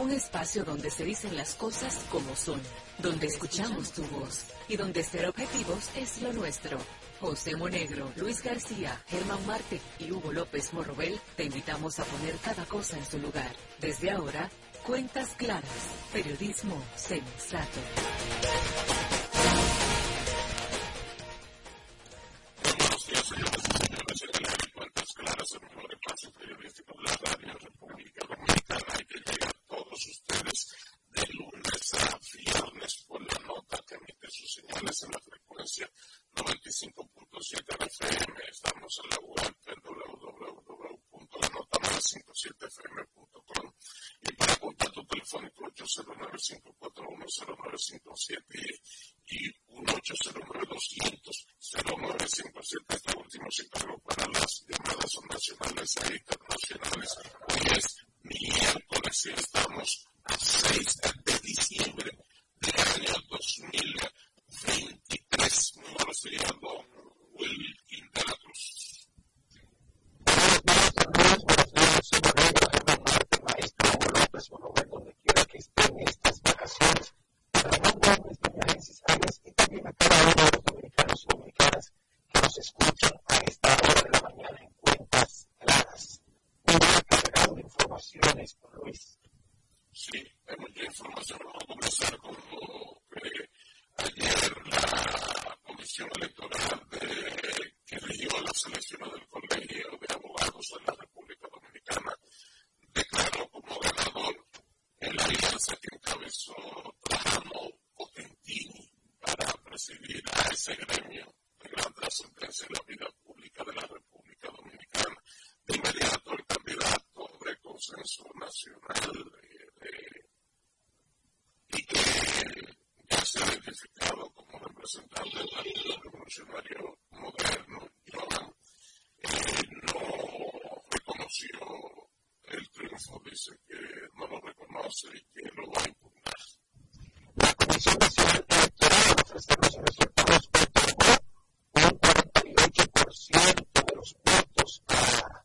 un espacio donde se dicen las cosas como son, donde escuchamos tu voz y donde ser objetivos es lo nuestro. José Monegro, Luis García, Germán Marte y Hugo López Morrobel te invitamos a poner cada cosa en su lugar. Desde ahora, cuentas claras, periodismo sensato. Ustedes de lunes a viernes por la nota que emite sus señales en la frecuencia 95.7 FM. Estamos en la web en www.lanota57fm.com y para contacto telefónico 809-541-0957 y 1-809-200-0957. Este último se encargó para las llamadas nacionales e internacionales. Hoy es miércoles estamos a 6 de diciembre del año 2023. Muy buenos días. Buenos días, Marte, maestro Hugo López donde quiera que estén estas vacaciones. Arias y también a cada uno de los dominicanos y dominicanas que nos escuchan a esta hora de la mañana en cuentas claras. Día cargado informaciones, don Luis. Sí, hay mucha información. Vamos a comenzar con lo que ayer la Comisión Electoral que eligió a las elecciones del Colegio de Abogados de la República Dominicana declaró como ganador en la alianza que encabezó Trajano Potentini para presidir a ese gremio de gran trascendencia en la vida pública de la República Dominicana. Inmediato, el candidato de consenso nacional eh, de- y que ya se ha identificado como representante del Partido Revolucionario Moderno, Johan, eh, no reconoció el triunfo, dice que no lo reconoce y que lo va a impugnar. La Comisión Nacional Electoral ofrece los resultados otorgó un 48% de los votos a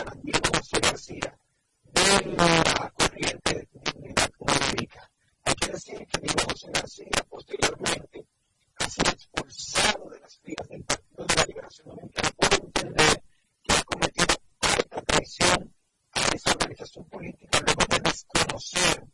Vidal Potentini, que también ha sido identificado como de la Alianza Rescate RD del PLD Fuerza del Pueblo, y un 45% a Johan López del Partido Revolucionario Moderno. En el caso de los votos de Trajano Vidal Potentini para obtener ese porcentaje, la comisión le sumó los votos que obtuvo Trajano Vidal Potentini y también los obtenidos por el candidato del Partido de la Liberación Dominicana, Diego José García, de la corriente de dignidad pública. Hay que decir que Diego José García posteriormente ha sido expulsado de las filas del Partido de la Liberación Dominicana por entender que ha cometido alta traición a esa organización política luego de desconocer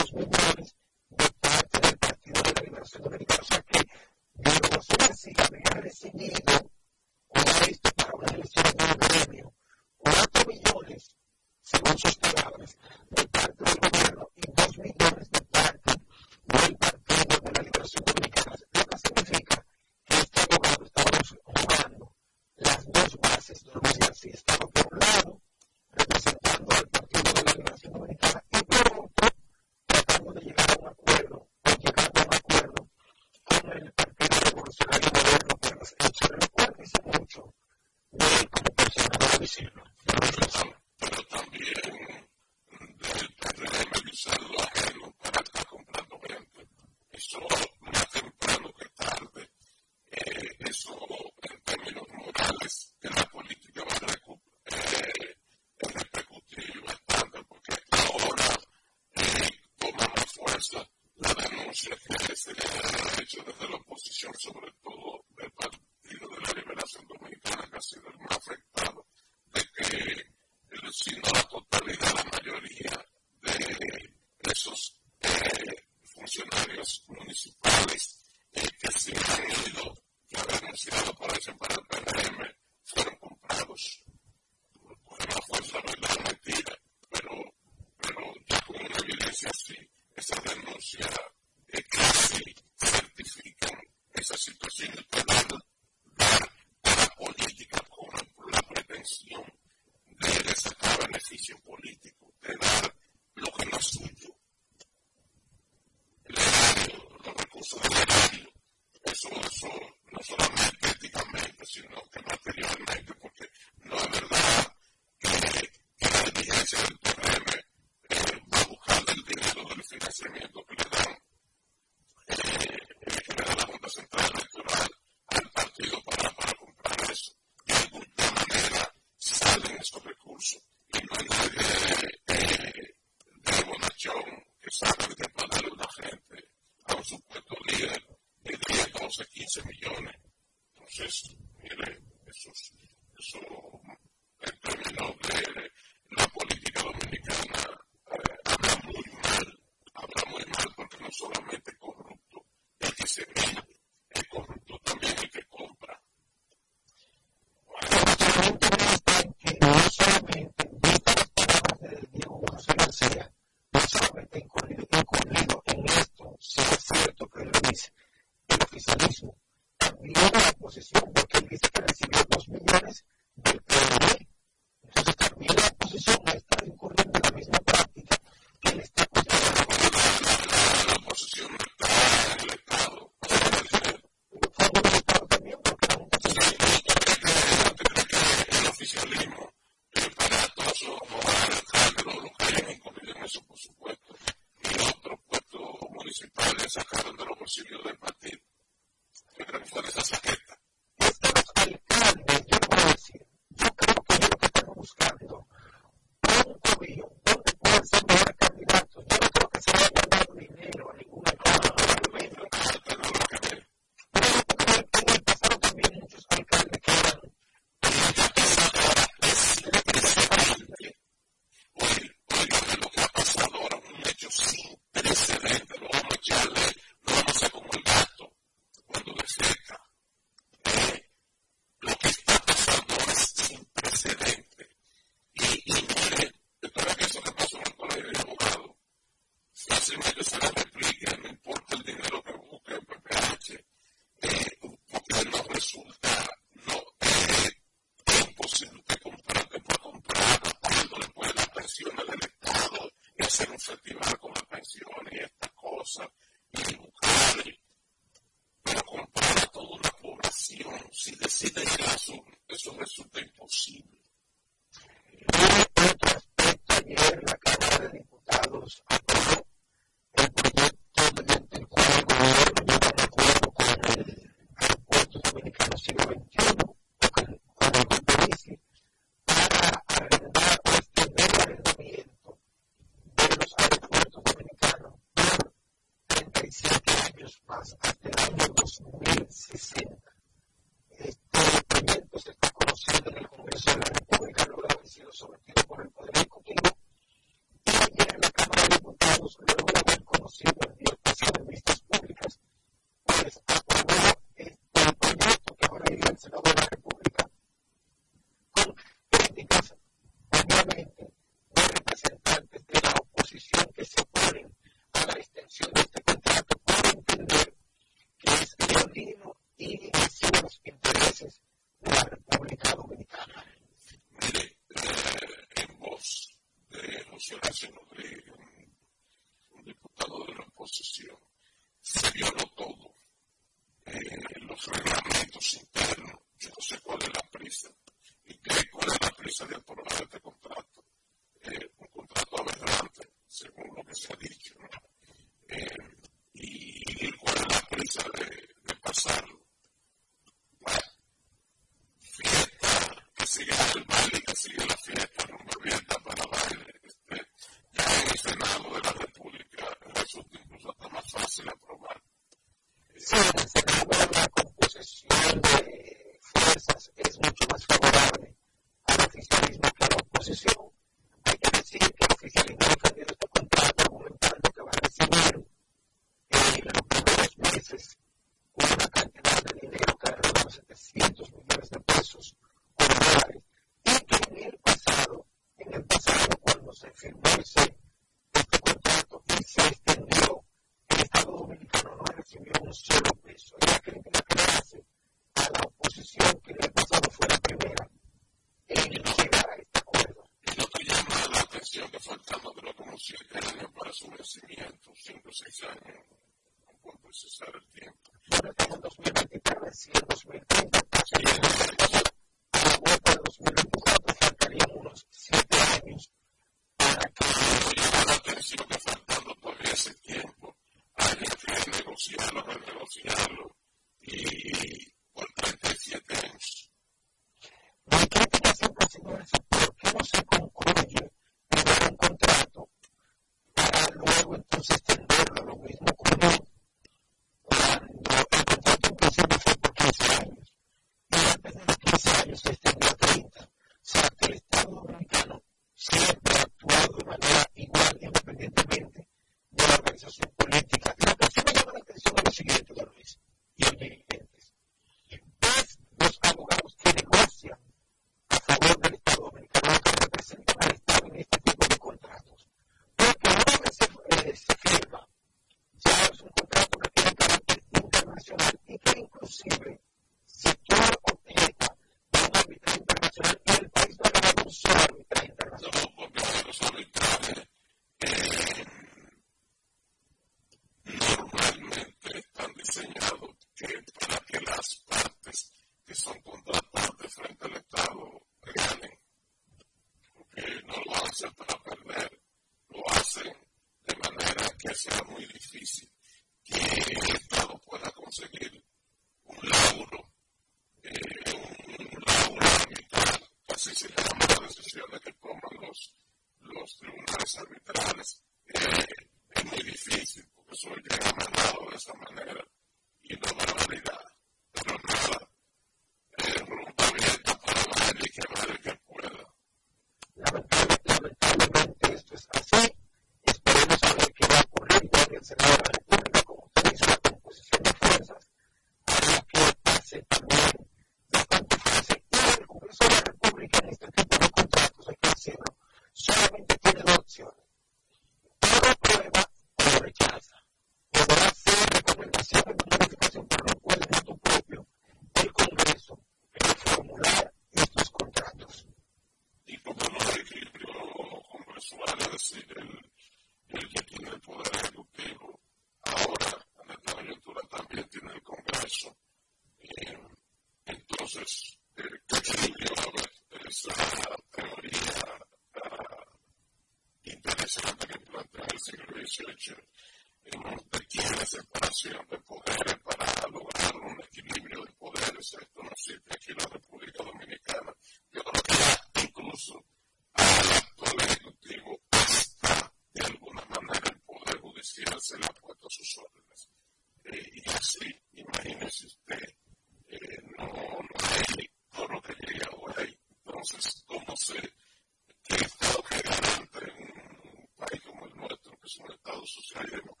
sus cerebros.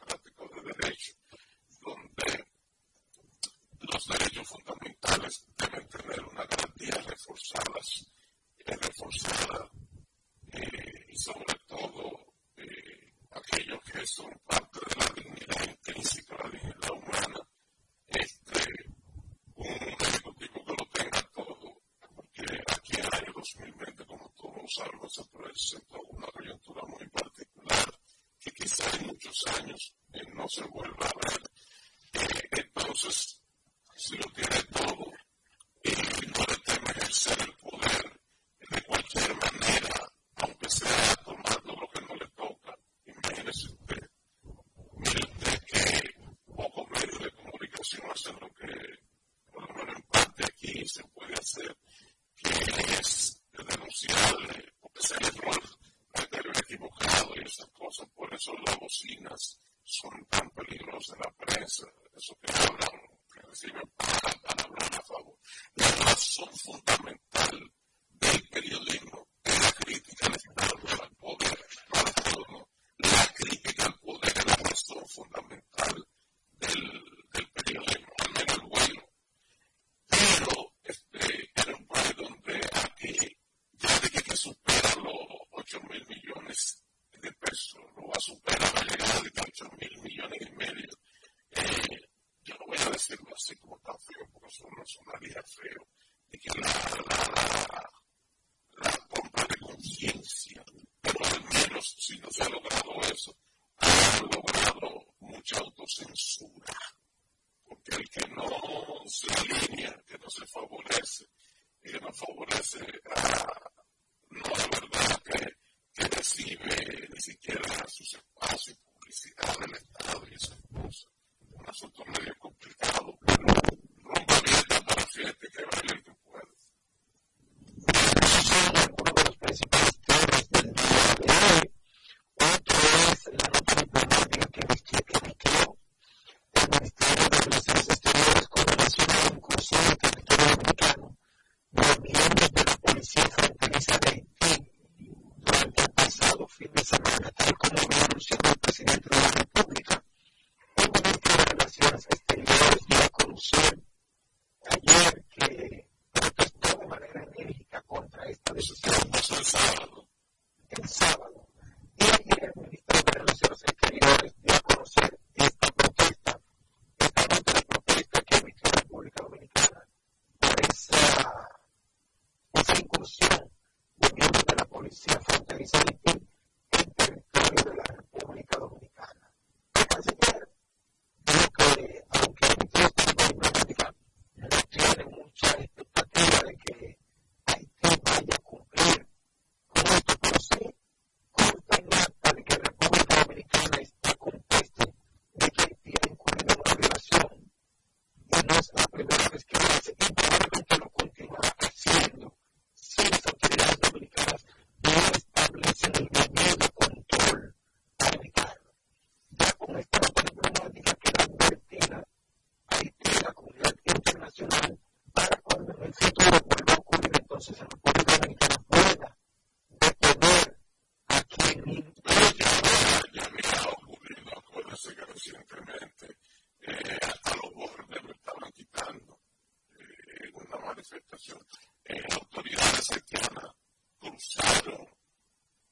autoridades cercanas cruzaron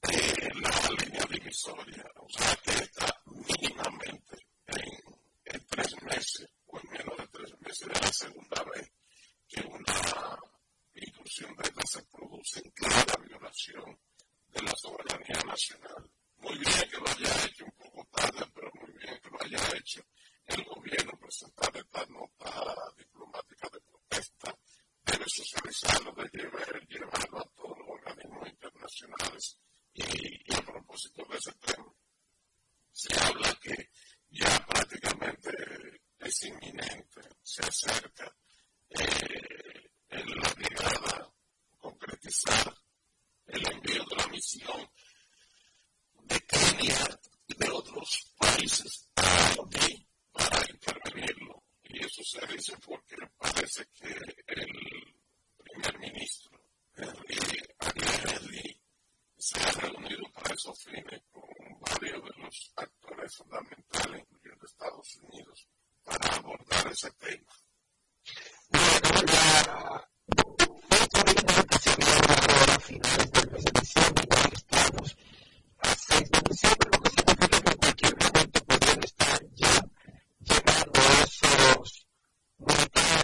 eh, la línea divisoria. O sea que está mínimamente en, tres meses o en menos de tres meses de la segunda vez que una intrusión de esta se produce en clara violación de la soberanía nacional. Muy bien que lo haya hecho un poco tarde, pero muy bien que lo haya hecho el gobierno presentar esta nota diplomática de protesta socializarlo, de llevar, llevarlo a todos los organismos internacionales. Y, y a propósito de ese tema, se habla que ya prácticamente es inminente, se acerca eh, en la brigada concretizar el envío de la misión de Kenia y de otros países ah, a Haití para intervenirlo. Y eso se dice porque parece que el el ministro Henry Agnelli se ha reunido para esos fines con varios de los actores fundamentales, incluyendo Estados Unidos, para abordar ese tema. Bueno, hola. Siempre lo que se puede poder estar ya Thank you.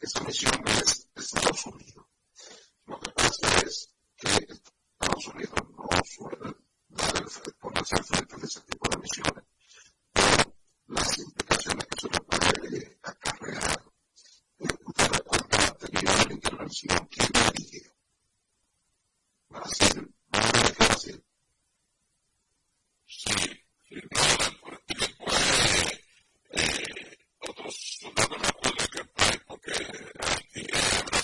esa misión es Estados Unidos. Lo que pasa es que Estados Unidos no suele dar el, ponerse al frente de ese tipo de misiones por las implicaciones que se le puede acarrear. Eh, usted recuerda la anterior la intervención que dirige Brasil, ¿dónde es Brasil? Sí, firmada por, por eh, otros soldados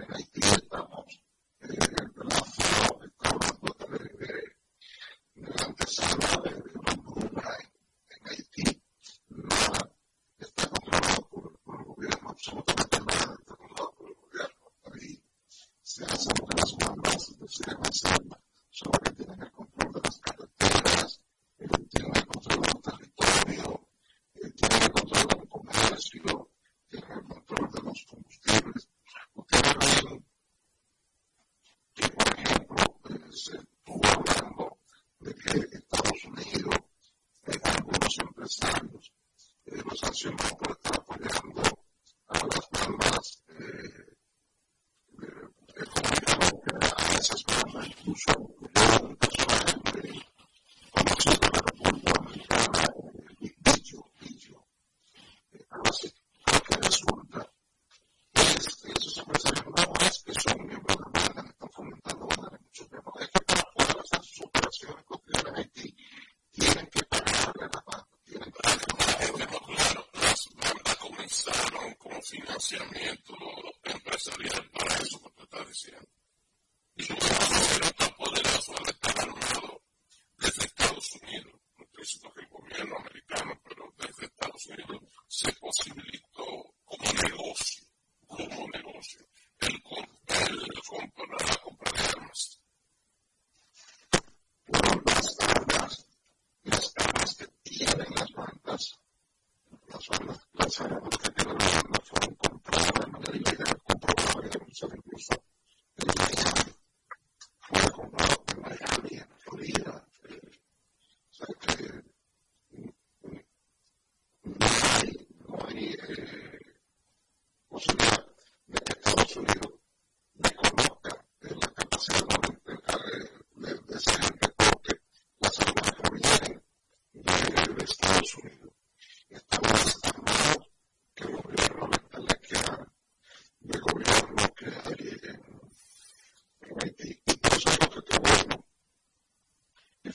Venga, ahí estamos.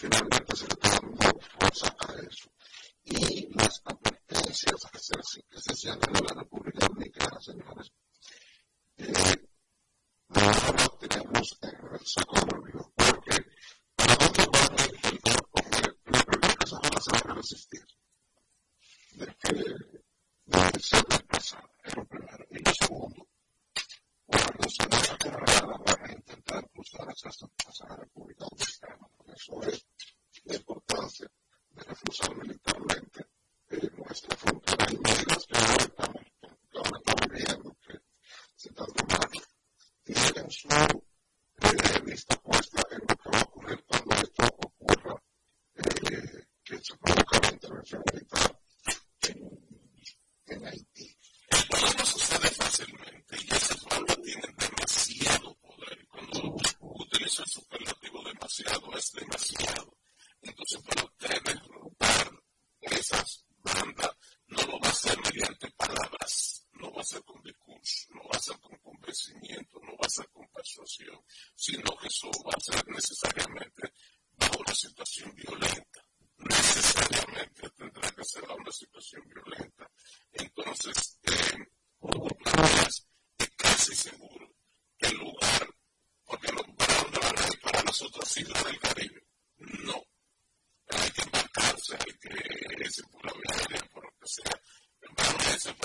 que las ratas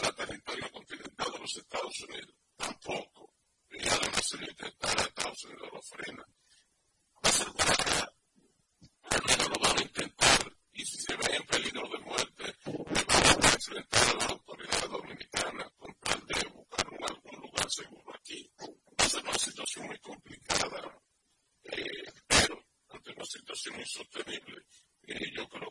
entra a territorio continental de los Estados Unidos. Tampoco. Y además se lo intentará a Estados Unidos, lo frena. Va a ser para acá. Al menos lo van a intentar. Y si se ve en peligro de muerte, le van a presentar a las autoridades dominicanas con tal de buscar un, algún lugar seguro aquí. Va a ser una situación muy complicada. Eh, pero ante una situación insostenible, eh, yo creo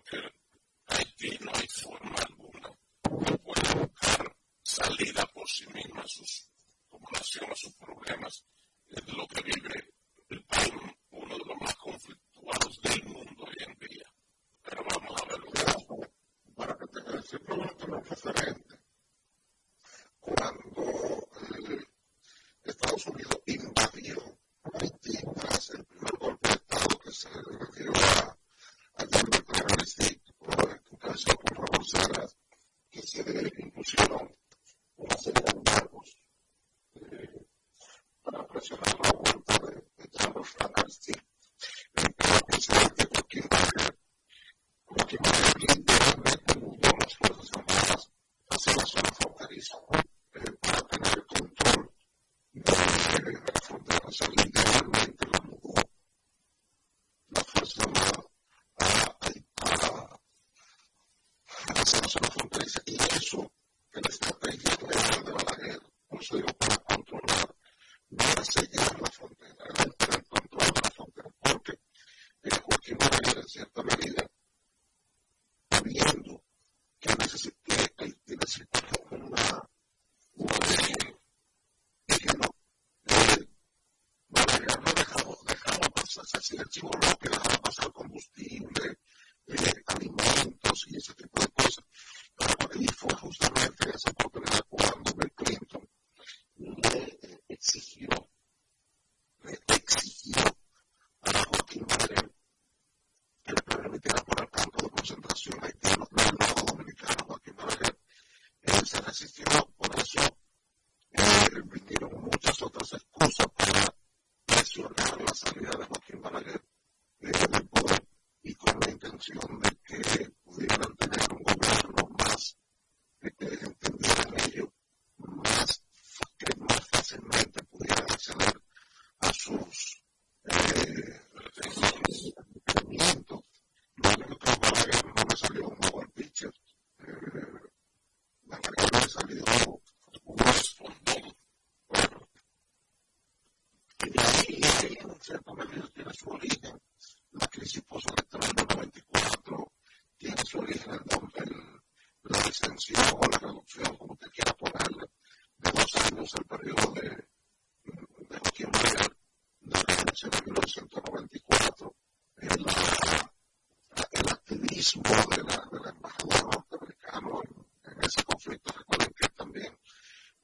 de la, de la embajadora norteamericana en, en, ese conflicto. Recuerden que también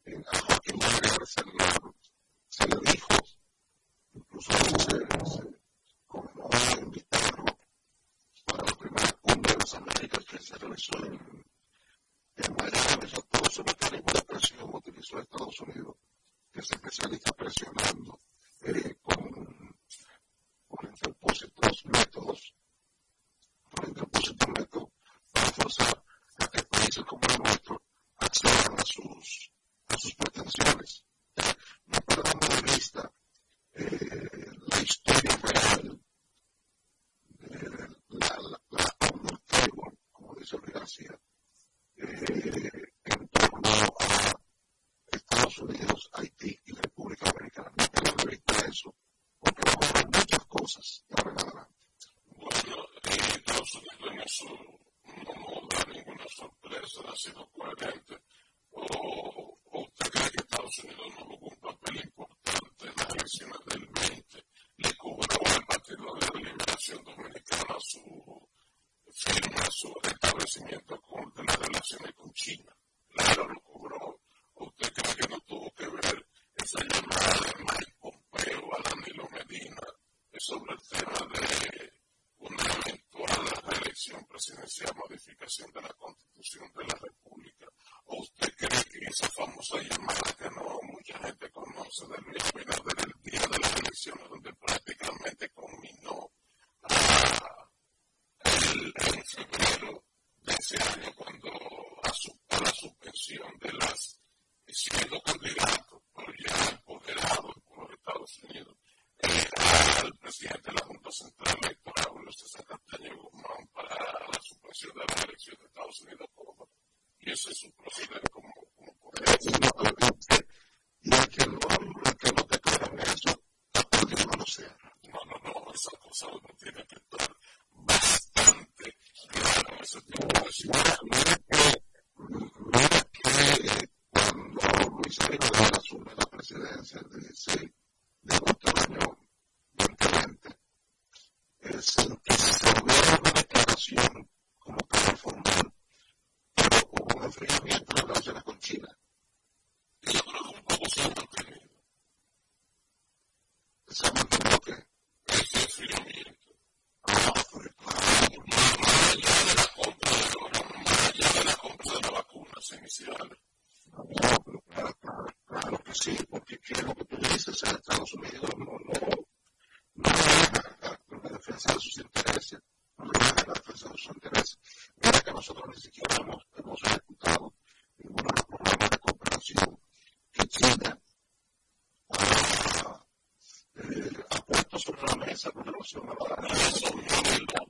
eh, a Joaquín Balaguer se, se le, dijo, incluso se, se como a invitarlo para la primera cumbre de las Américas que se realizó en, en Miami, todo sobre el mecanismo de presión utilizó Estados Unidos, que se especializa presionando sobre Asia, eh, en torno a Estados Unidos famoso, me va a dar eso,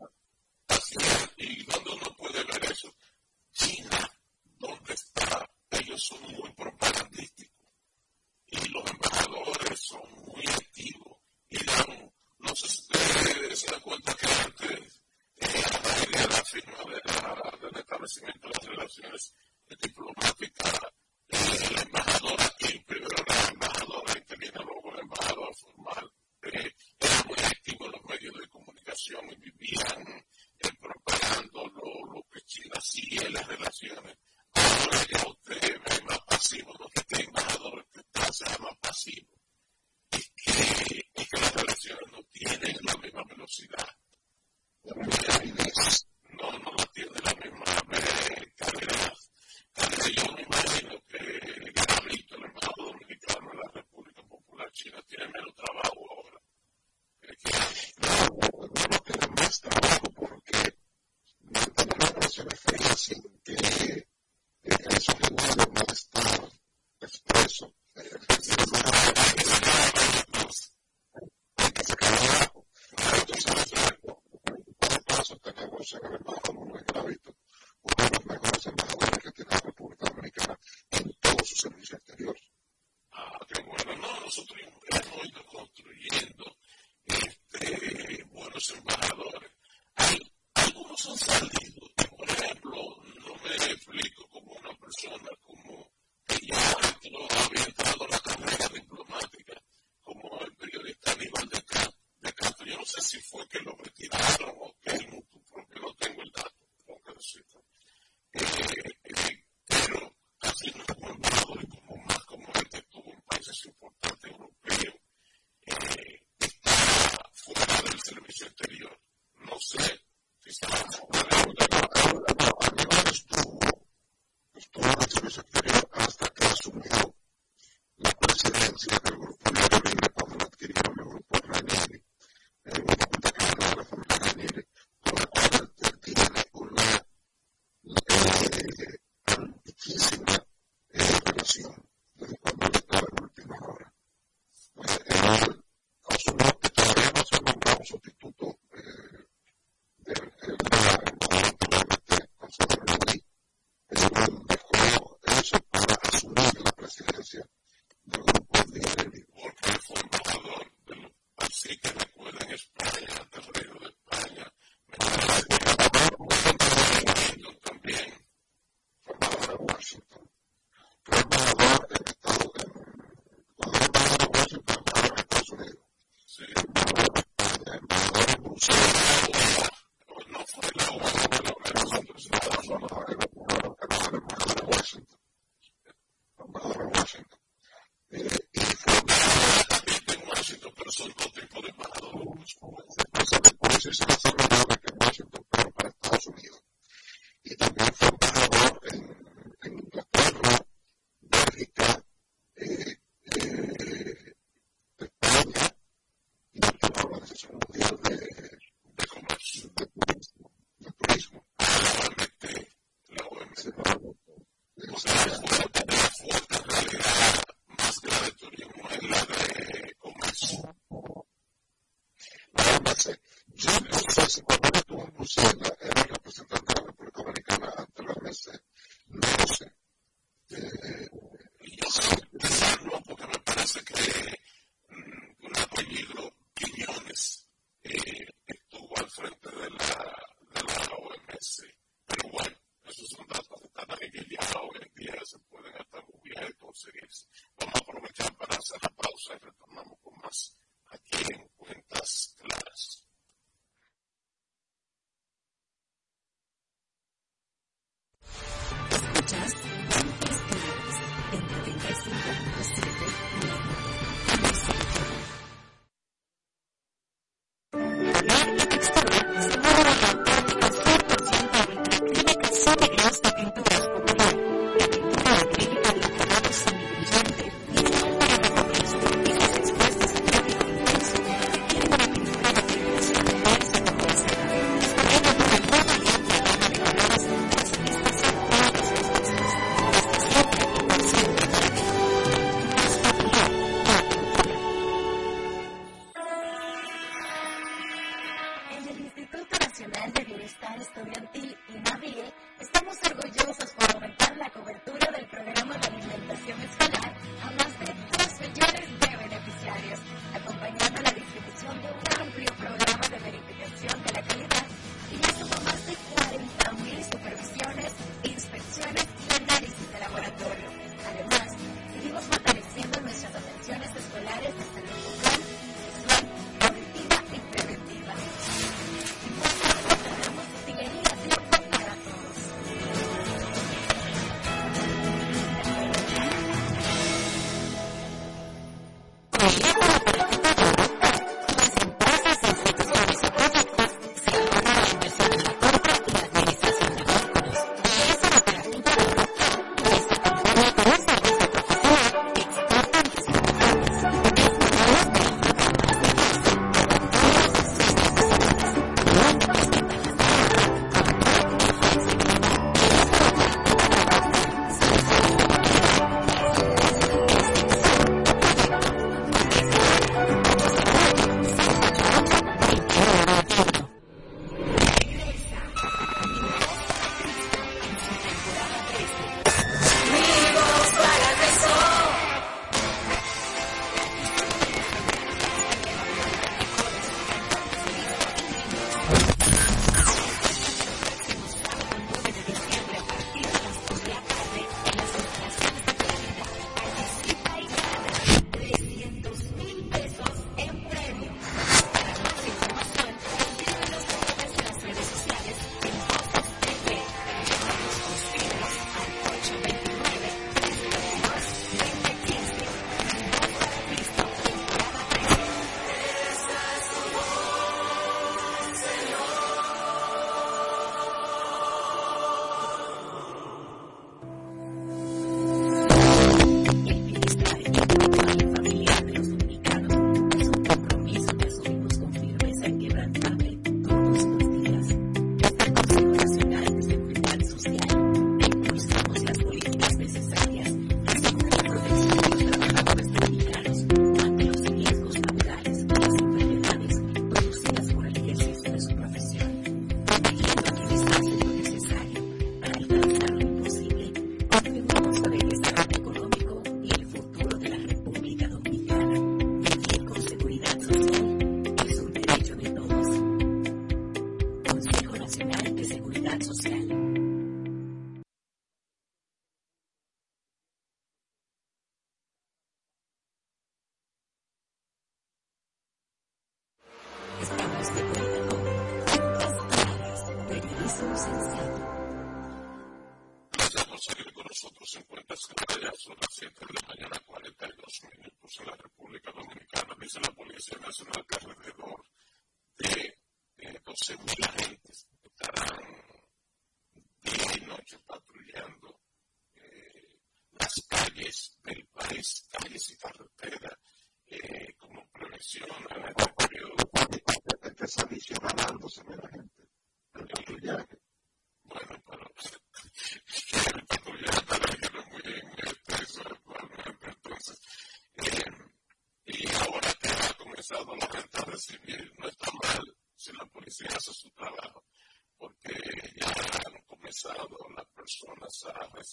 Siempre se si cuando tú un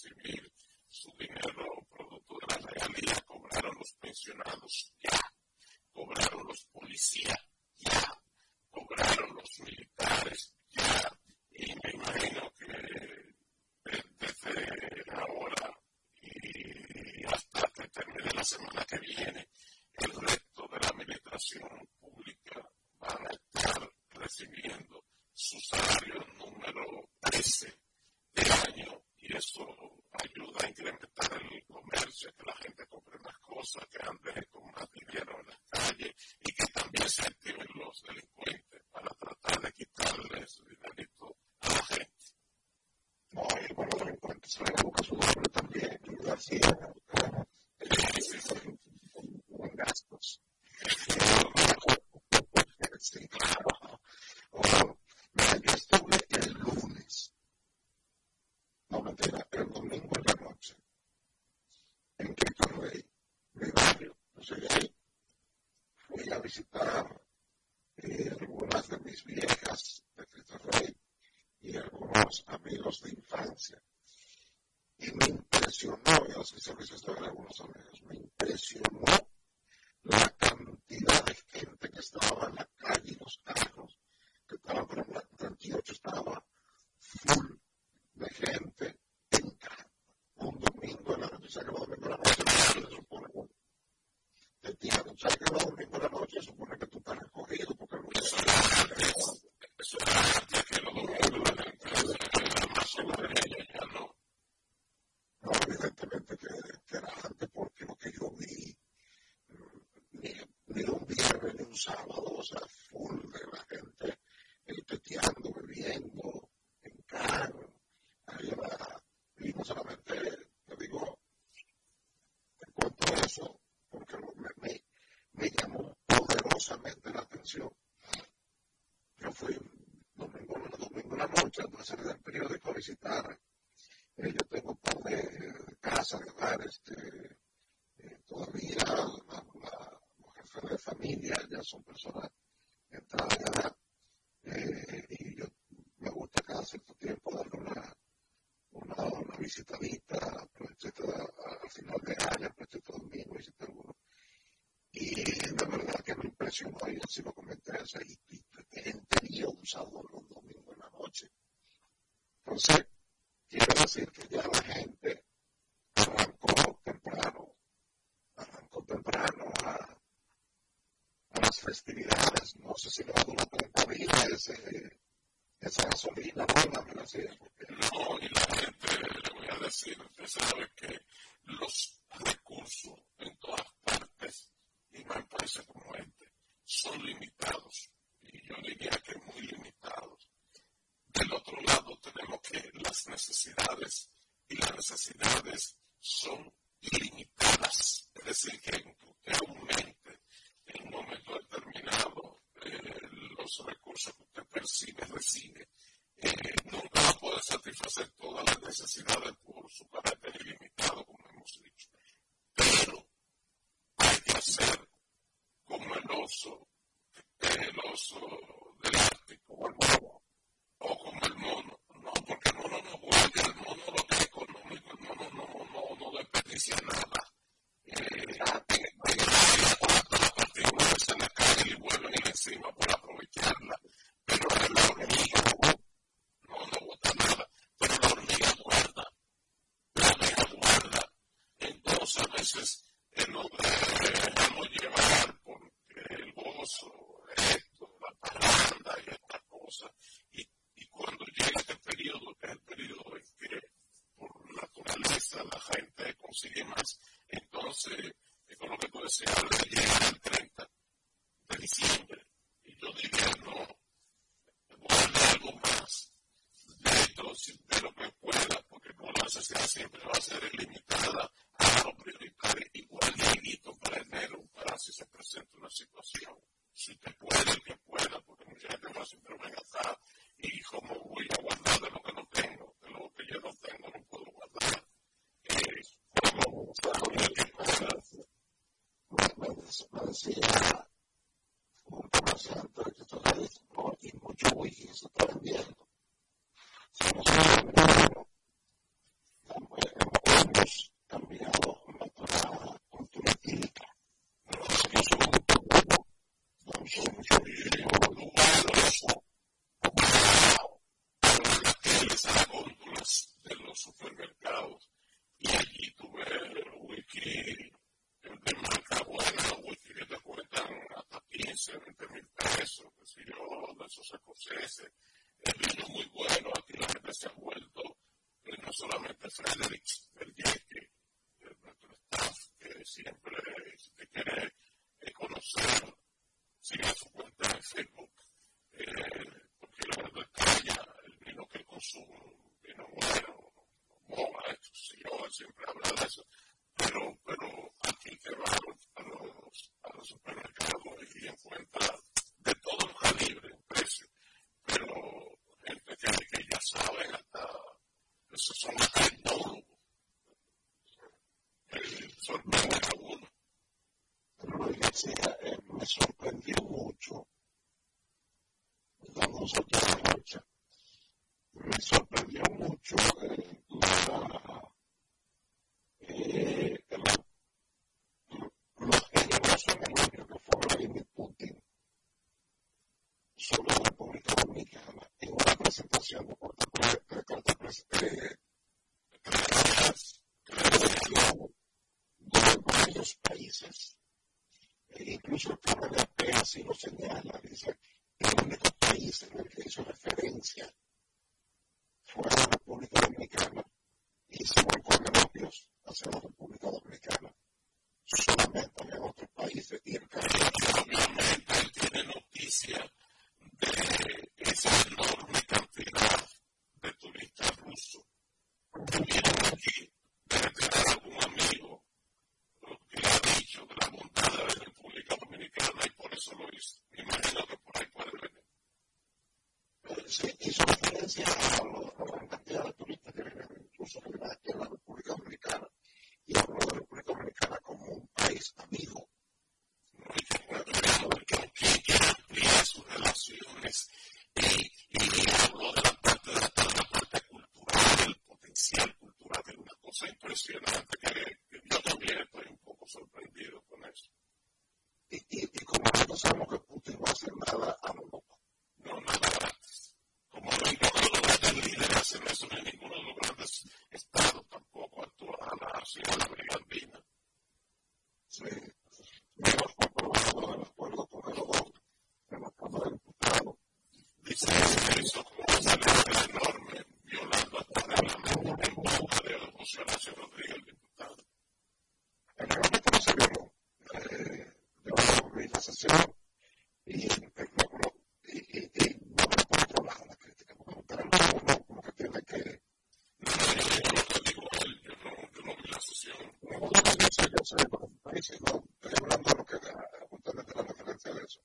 recibir su dinero producto de la regalías, cobraron los pensionados ya, cobraron los policías ya, cobraron los militares ya, y me imagino que desde ahora y hasta que termine la semana que viene, el resto de la administración pública van a estar recibiendo su salario número 13 visitar eh, algunas de mis viejas de Cristo Rey y algunos amigos de infancia. Y me impresionó en los servicios de algunos amigos pasar del periodo y solicitar. Eh, yo tengo un par de casas, de hogares, este, So los, va el límite. sea, eh, me sorprendió mucho sí, y son experiencias a lo, a lo países, yo sé, pero en países no, estoy hablando de lo que deja, justamente la referencia de eso.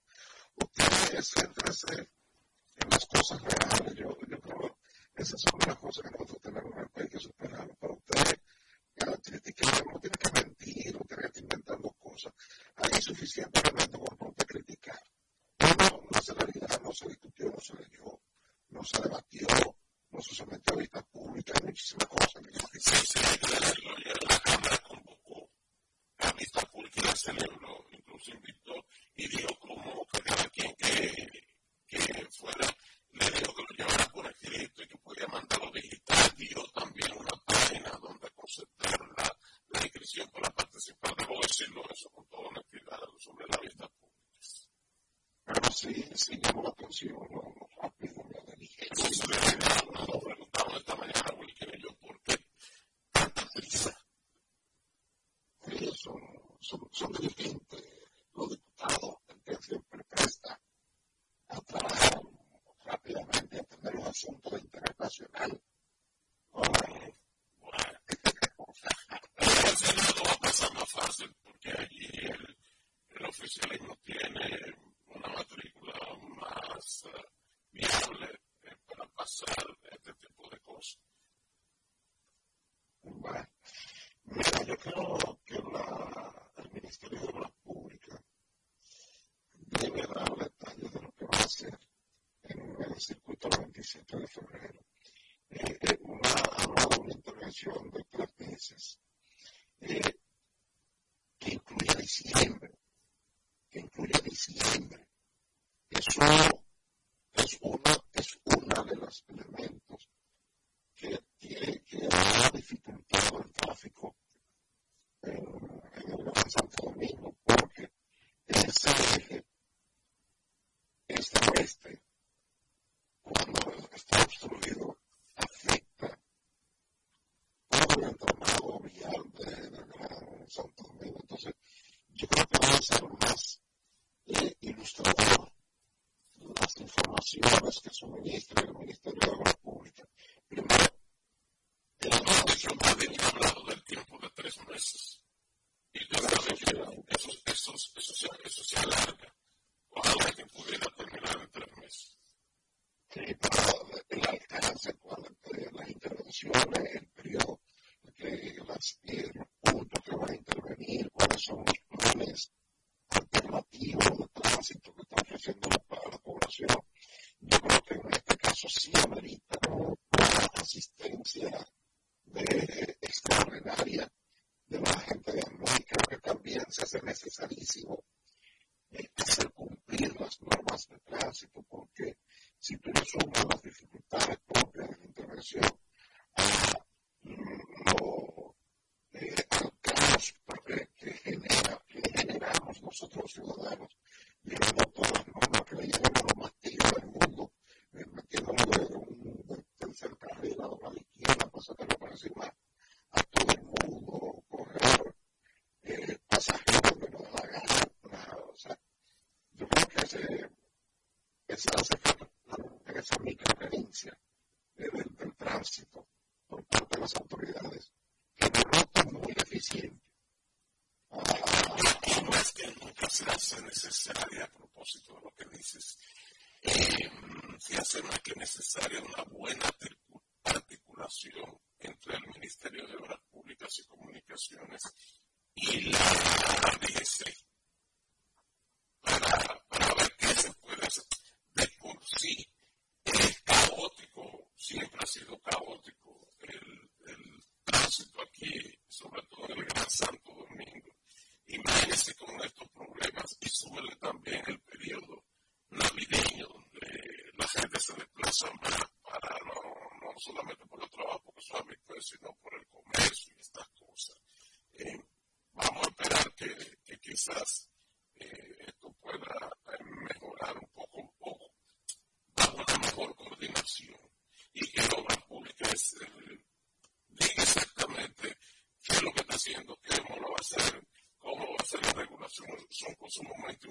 Ustedes céntrense en las cosas reales, yo, yo creo que esas son las cosas que nosotros tenemos en el país. de febrero, eh, eh, una, hablado una intervención de tres meses hacer cumplir las normas de tránsito, porque si tú le sumas las dificultades propias de la intervención a lo, eh, al caos que, genera, que generamos nosotros los ciudadanos necesaria una buena そのまイク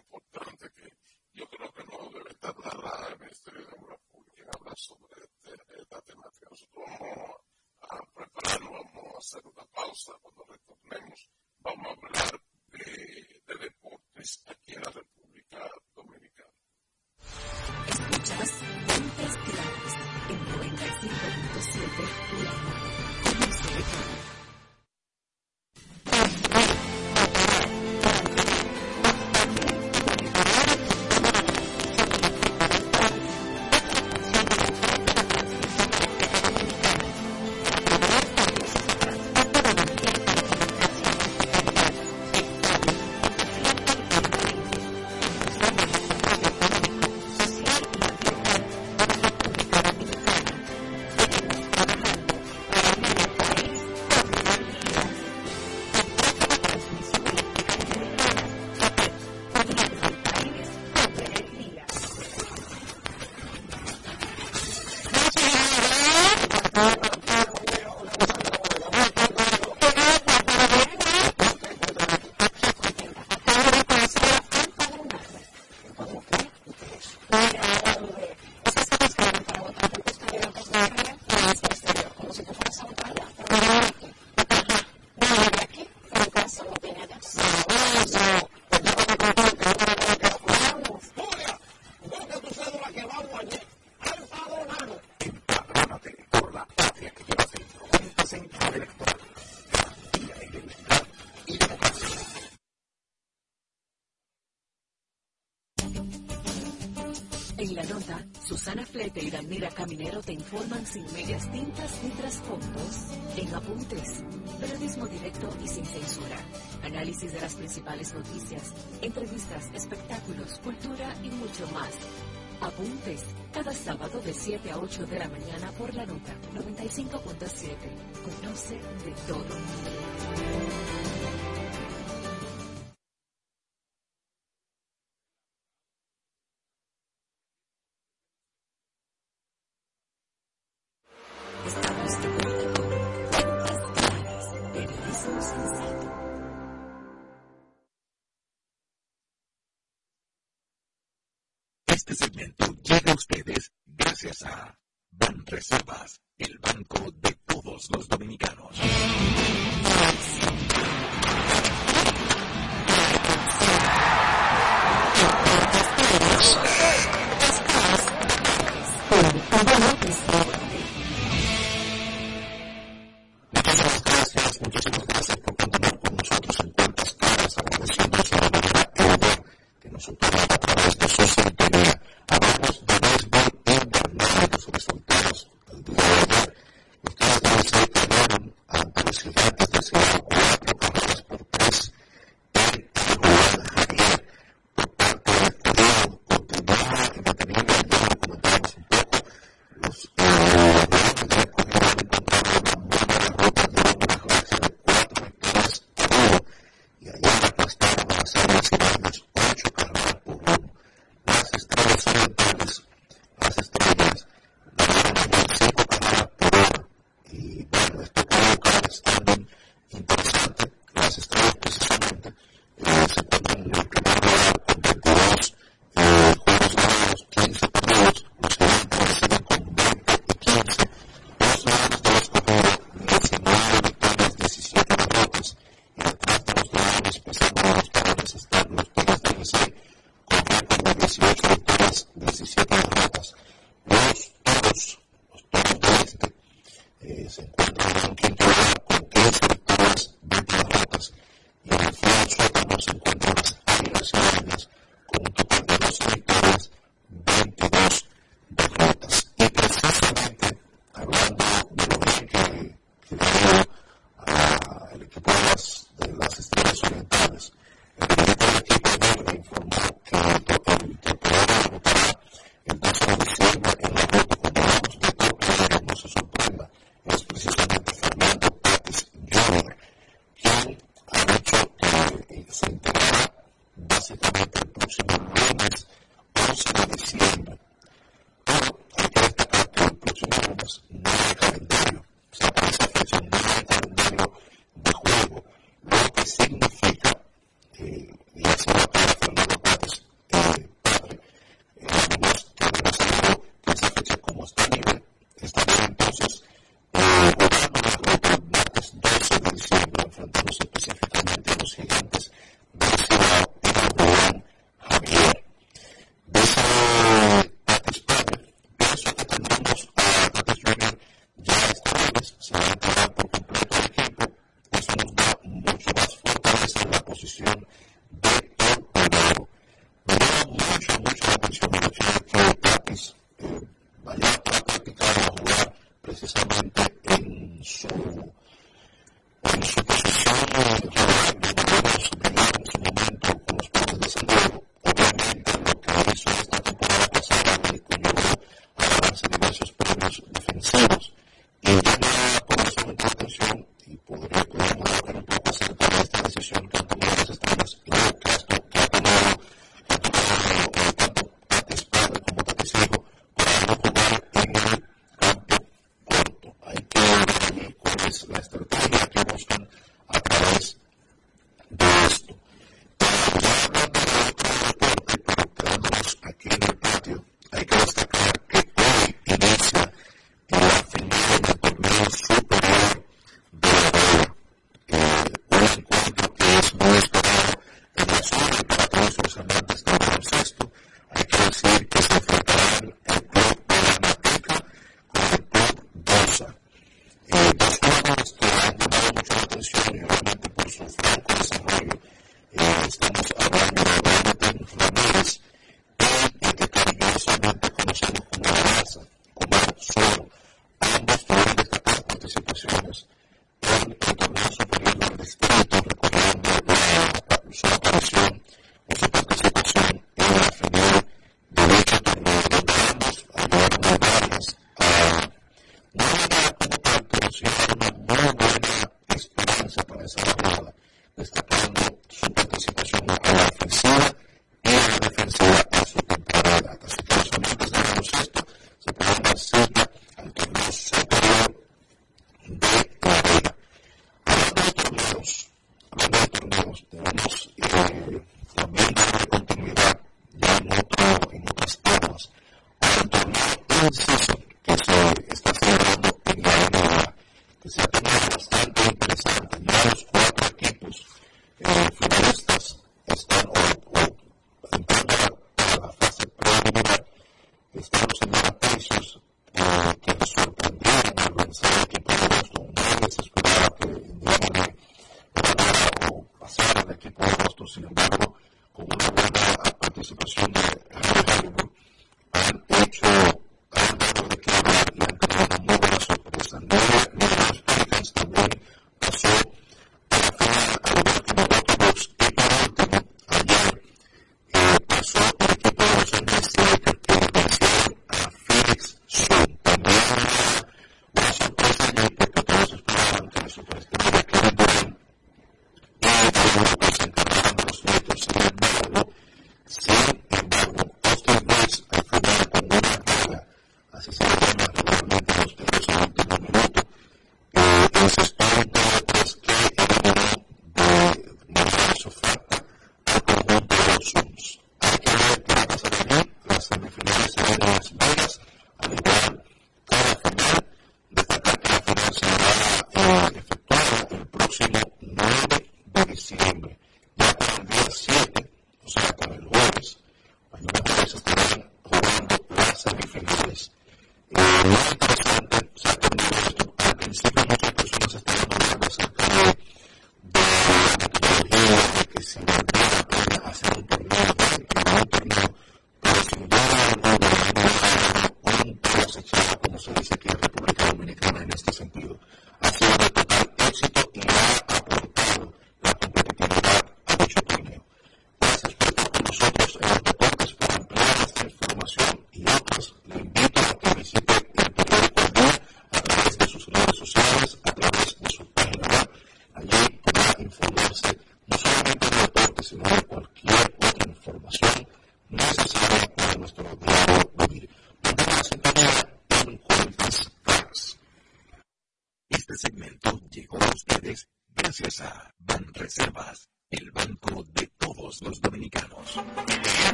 Te informan sin medias tintas ni trasfondos. En apuntes, periodismo directo y sin censura. Análisis de las principales noticias, entrevistas, espectáculos, cultura y mucho más. Apuntes, cada sábado de 7 a 8 de la mañana por la nota 95.7. Conoce de todo. Este segmento llega a ustedes gracias a Banreservas, el banco de todos los dominicanos.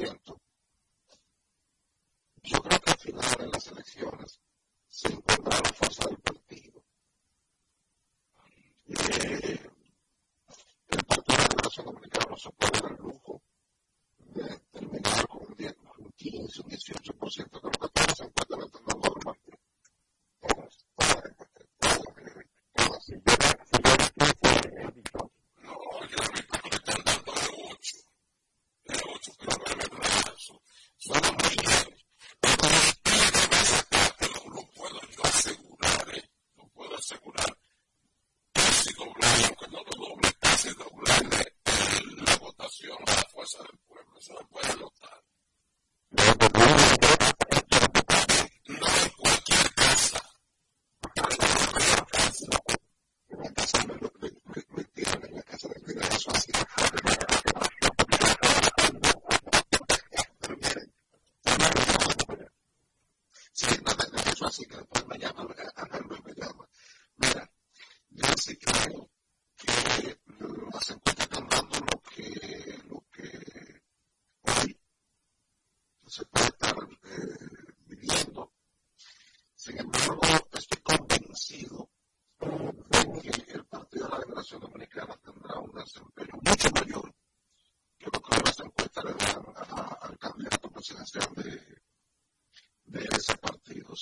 Christians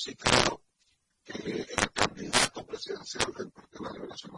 citado que el candidato presidencial del Partido de la Liberación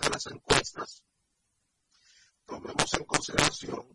de las encuestas, tomemos en consideración.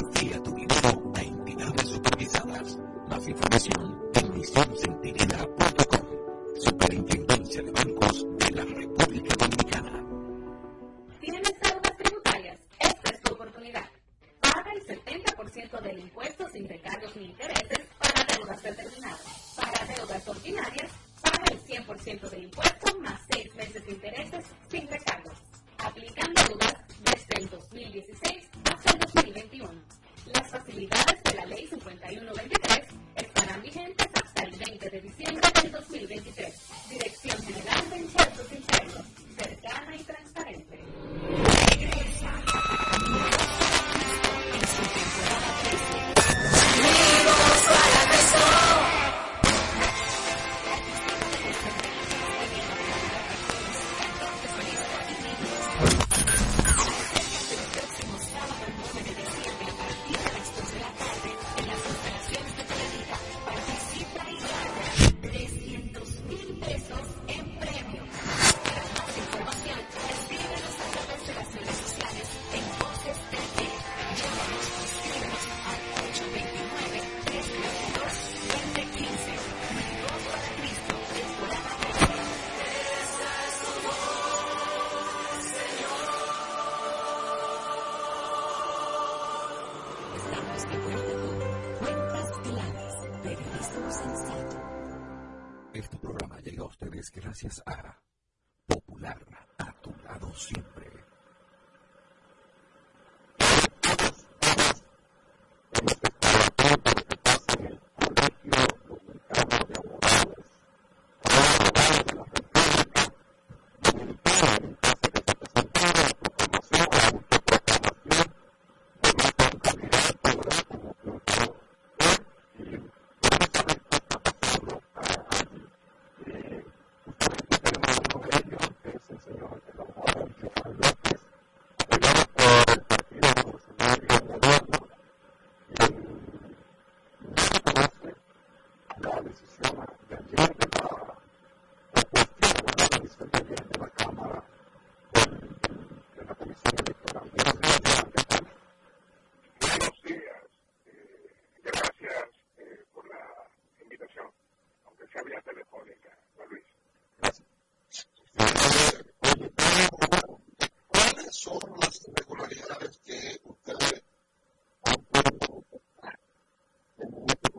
confía tu dinero a entidades supervisadas. Más información en misioncentinela.com. Superintendencia de Bancos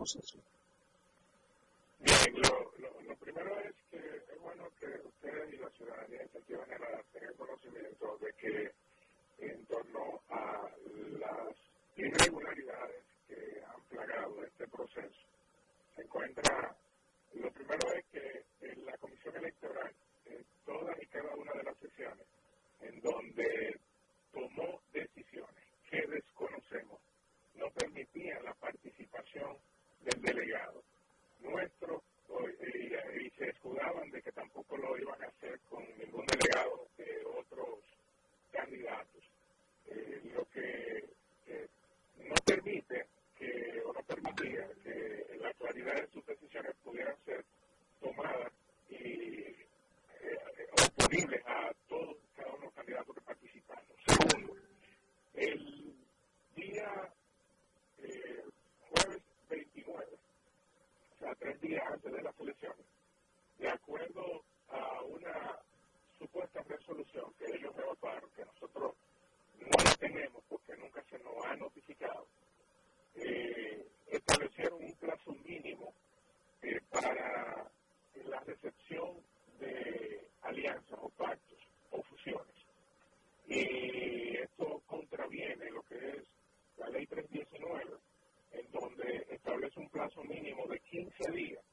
processor a todos, cada uno de los candidatos que participaron. Segundo, el día eh, jueves 29, o sea, tres días antes de las elecciones, mínimo de 15 días.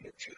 Scripture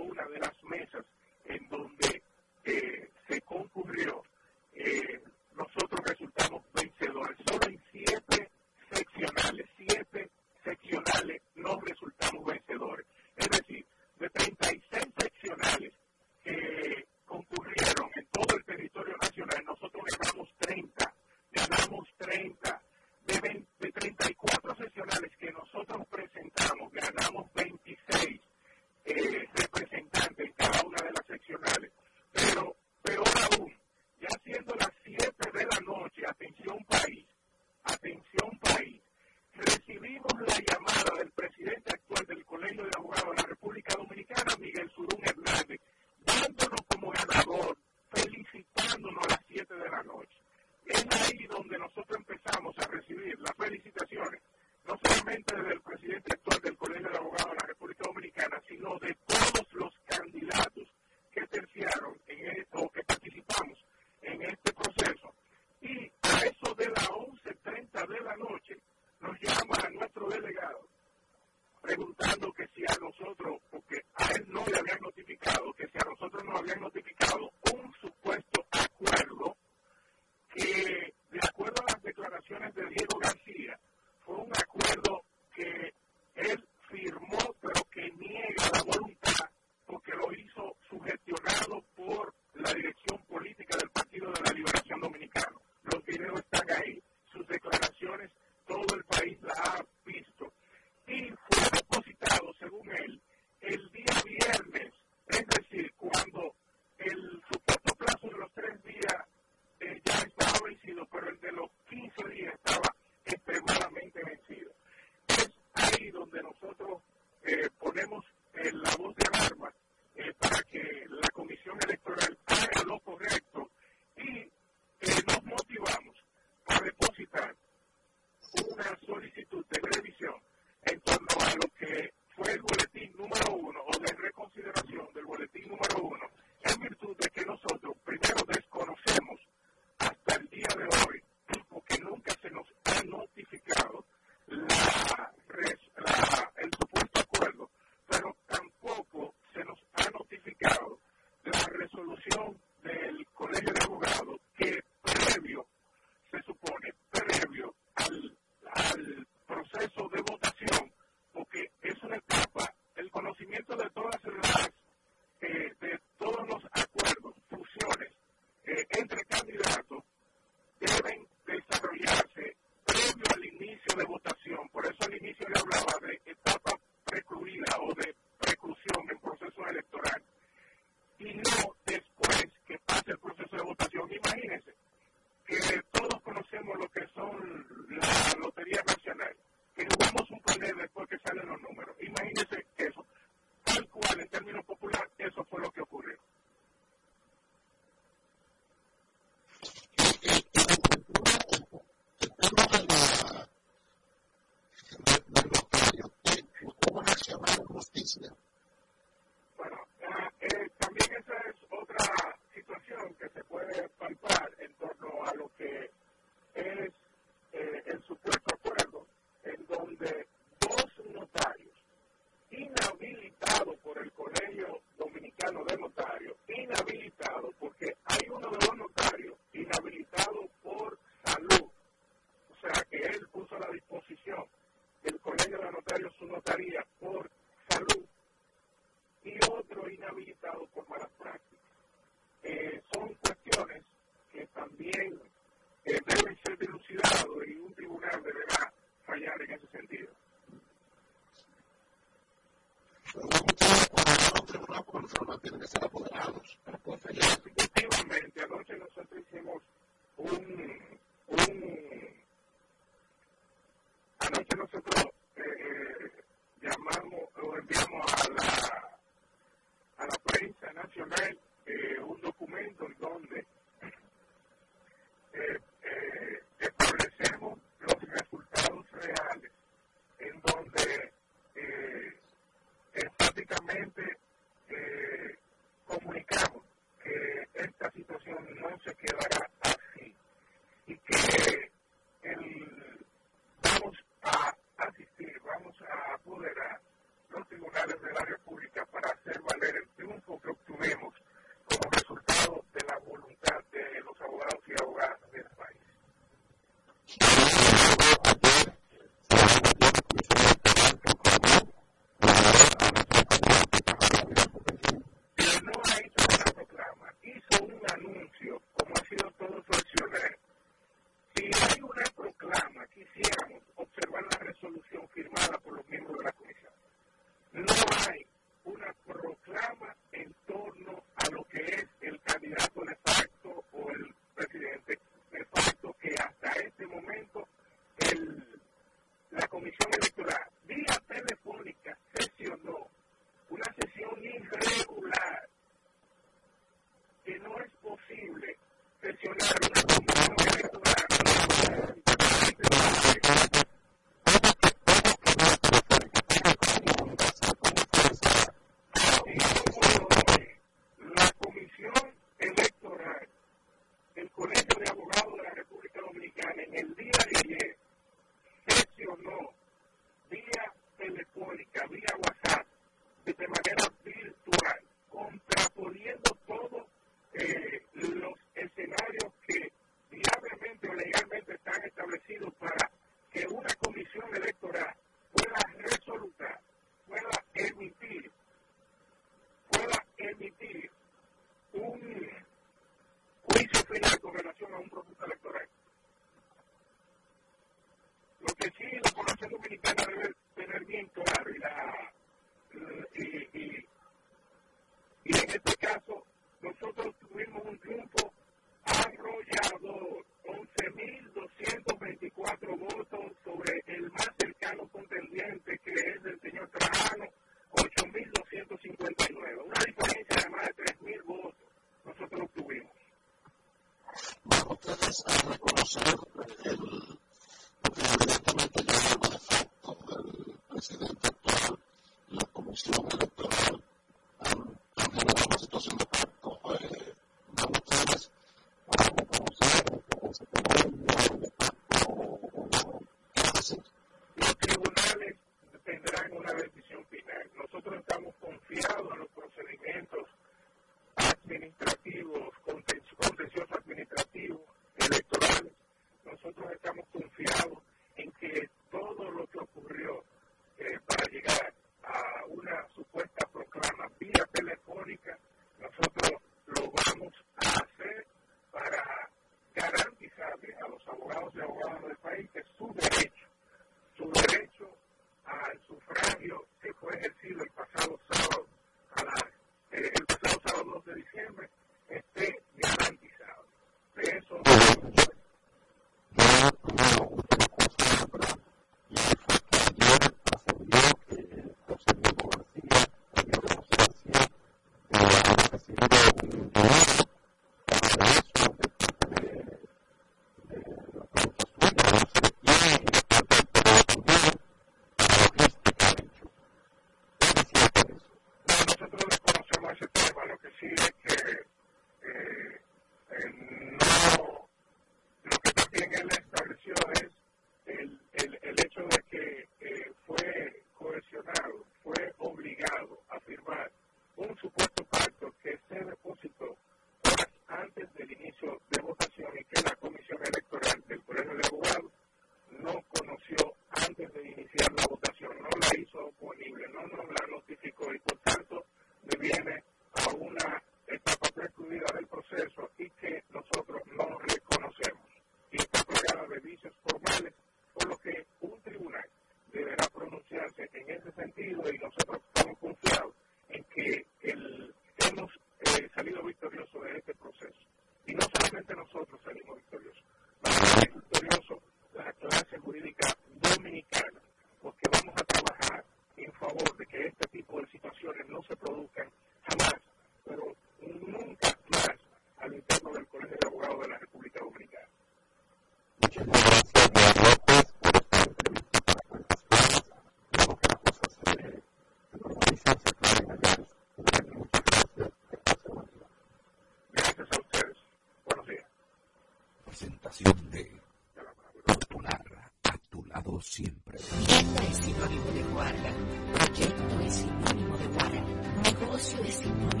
Proyecto es sinónimo de guarda. Negocio es sinónimo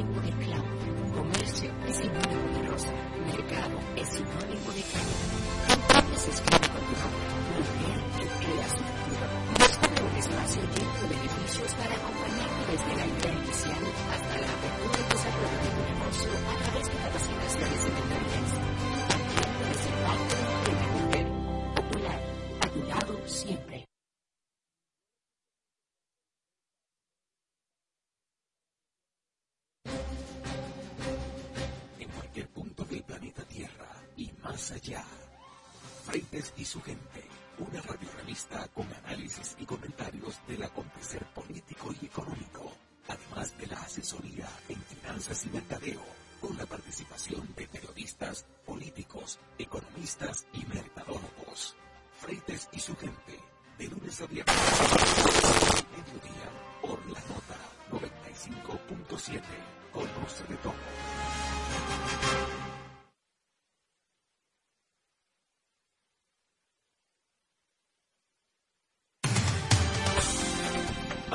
su gente. Una radiorevista con análisis y con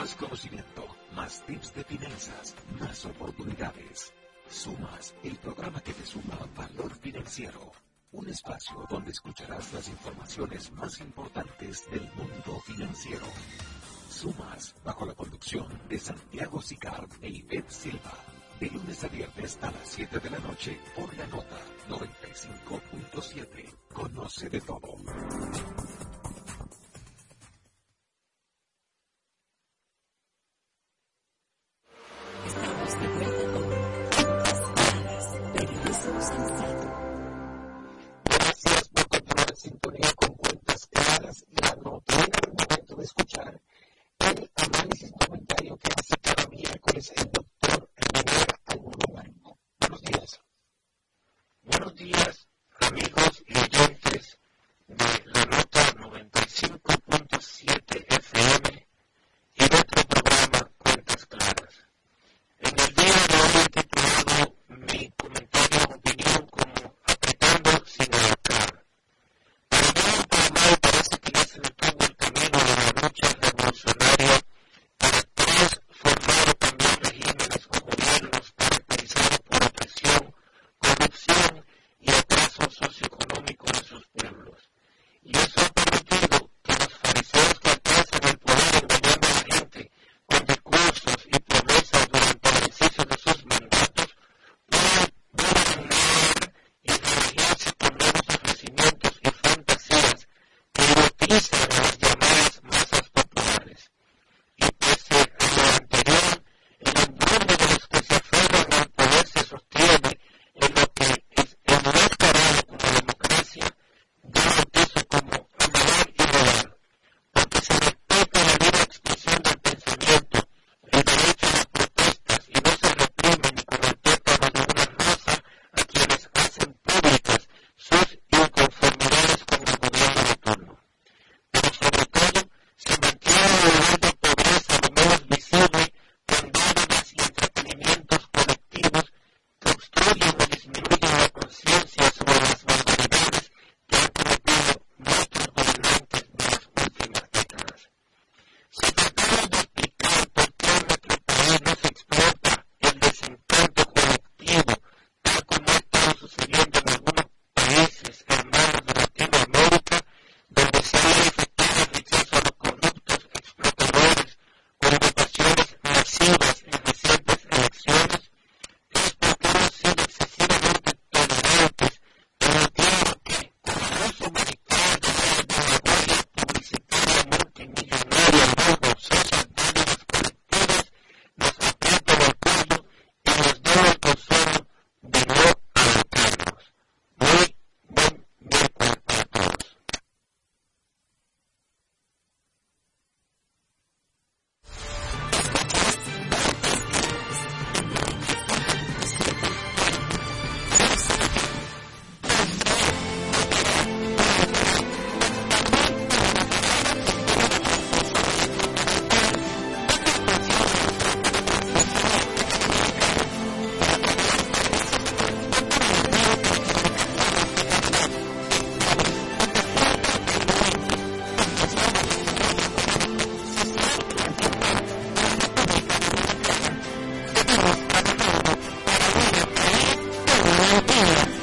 Más conocimiento, más tips de finanzas, más oportunidades. Sumas, el programa que te suma valor financiero. Un espacio donde escucharás las informaciones más importantes del mundo financiero. Sumas, bajo la conducción de Santiago Sicar e Ivette Silva. De lunes a viernes a las 7 de la noche por la nota 95.7. Conoce de todo. escuchar el análisis comentario que hace cada miércoles el doctor Rivera Alguno Buenos días. Buenos días, amigos y oyentes de la nota 95.7 FM Yeah.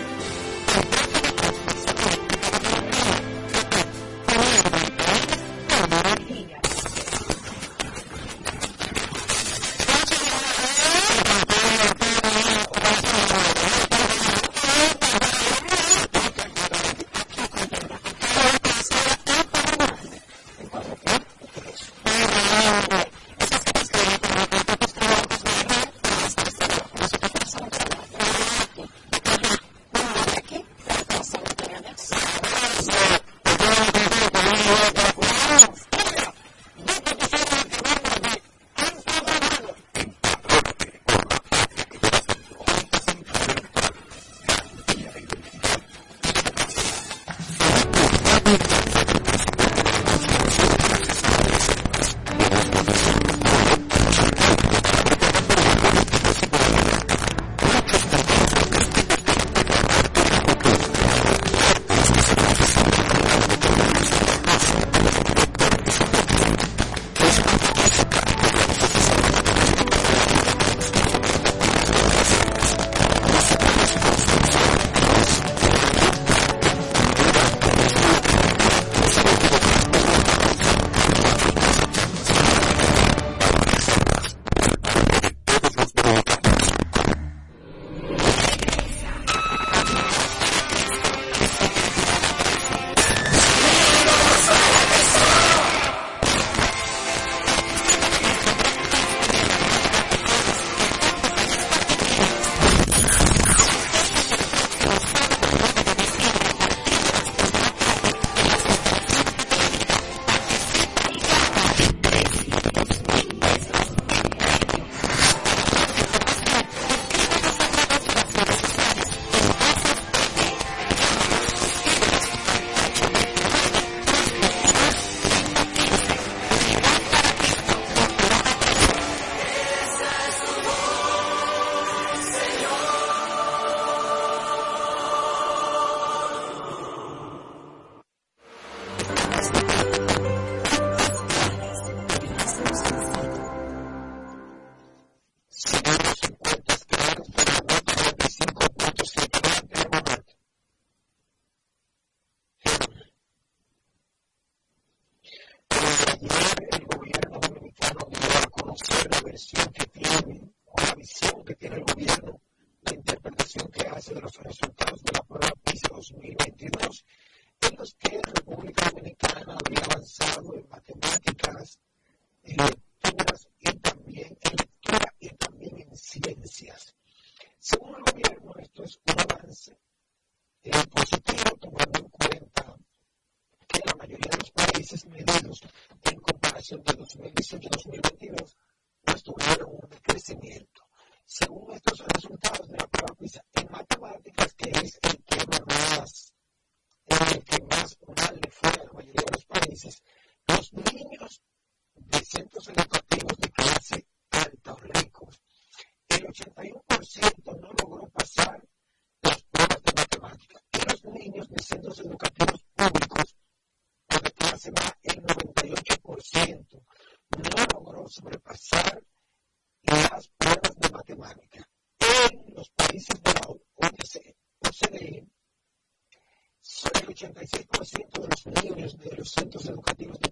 de los centros educativos de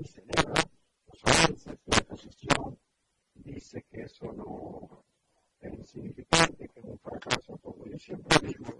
el cerebro, los avances de la posición, dice que eso no es insignificante, que es un fracaso, como yo siempre digo,